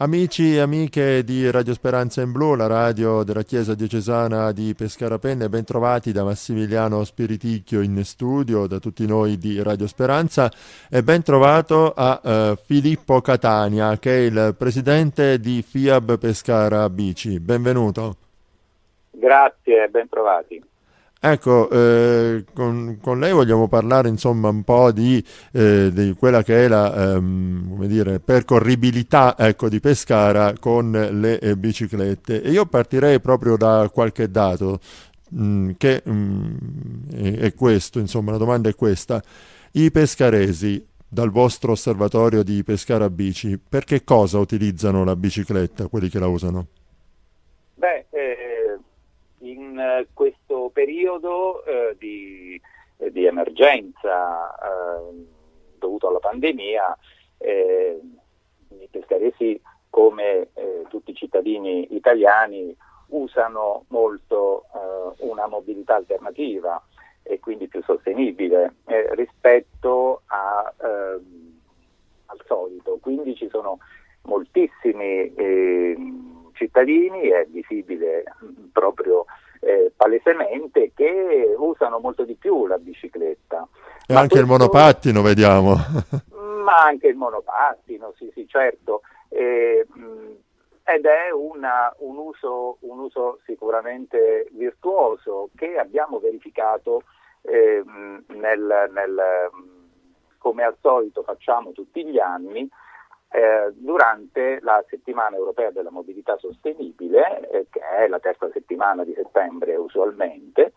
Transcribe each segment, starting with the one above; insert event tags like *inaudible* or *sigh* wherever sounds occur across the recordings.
Amici e amiche di Radio Speranza in Blu, la radio della Chiesa Diocesana di Pescara Penne, ben trovati da Massimiliano Spiriticchio in studio, da tutti noi di Radio Speranza e ben trovato a uh, Filippo Catania che è il presidente di FIAB Pescara Bici. Benvenuto. Grazie, ben trovati. Ecco, eh, con, con, lei vogliamo parlare insomma un po' di, eh, di quella che è la ehm, dire, percorribilità ecco, di Pescara con le eh, biciclette e io partirei proprio da qualche dato mh, mm, che mh, mm, è, è questo, insomma la domanda è questa. I pescaresi dal vostro osservatorio di Pescara Bici, per che cosa utilizzano la bicicletta, quelli che la usano? Beh, eh, in questo periodo eh, di, di, emergenza eh, dovuto alla pandemia, eh, i pescaresi come eh, tutti i cittadini italiani usano molto eh, una mobilità alternativa e quindi più sostenibile eh, rispetto a, ehm, al solito. Quindi ci sono moltissimi cittadini, è visibile proprio eh, palesemente che usano molto di più la bicicletta. E ma anche questo... il monopattino, vediamo. *laughs* ma anche il monopattino, sì, sì, certo. Eh, ed è una, un, uso, un, uso, sicuramente virtuoso che abbiamo verificato eh, nel, nel, come al solito facciamo tutti gli anni eh, durante la settimana europea della mobilità sostenibile, eh, che è la terza settimana di settembre usualmente,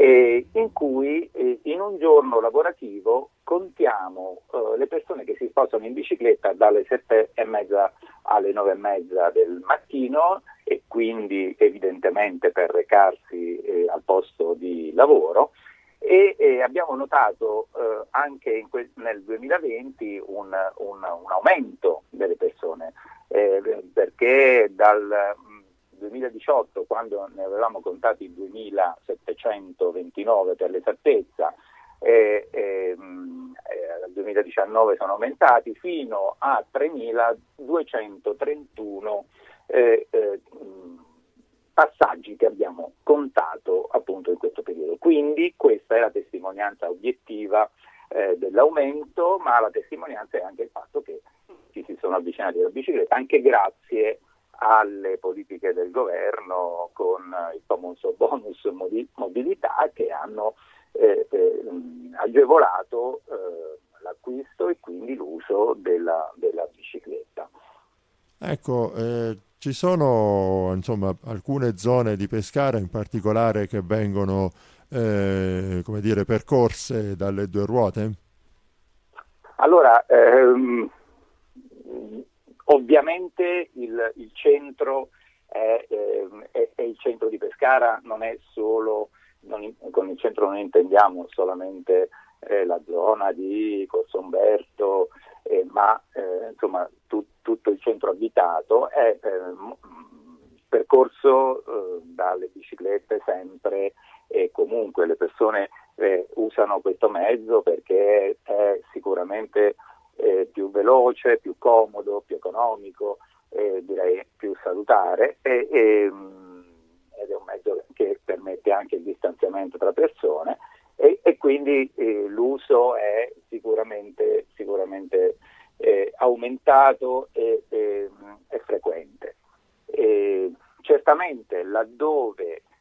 eh, in cui eh, in un giorno lavorativo contiamo eh, le persone che si spostano in bicicletta dalle sette e mezza alle nove e mezza del mattino e quindi evidentemente per recarsi eh, al posto di lavoro. E eh, abbiamo notato eh, anche que- nel 2020 un, un, un, aumento delle persone eh, perché dal 2018 mm, quando ne avevamo contati 2729 per l'esattezza e, e, mh, al 2019 sono aumentati fino a 3231 eh, eh, passaggi che abbiamo contato appunto in questo periodo. Quindi questa è la testimonianza obiettiva eh, dell'aumento, ma la testimonianza è anche il fatto che ci si sono avvicinati alla bicicletta, anche grazie alle politiche del governo con il famoso bonus mobilità che hanno eh, eh, agevolato eh, l'acquisto e quindi l'uso della, della bicicletta. Ecco, eh, ci sono insomma, alcune zone di Pescara in particolare che vengono eh, come dire, percorse dalle due ruote? Allora, ehm, ovviamente il, il centro è, ehm, è, è, il centro di Pescara, non è solo, non, con il centro non intendiamo solamente eh, la zona di Corso Umberto, eh, ma eh, insomma tu, tutto il centro abitato è eh, percorso eh, dalle biciclette sempre e comunque le persone eh, usano questo mezzo perché è sicuramente eh, veloce, più comodo, più economico, direi più salutare e, e, mm, ed è un mezzo che permette anche il distanziamento tra persone e, e quindi eh, l'uso è sicuramente, sicuramente eh, aumentato e, e frequente. Certamente laddove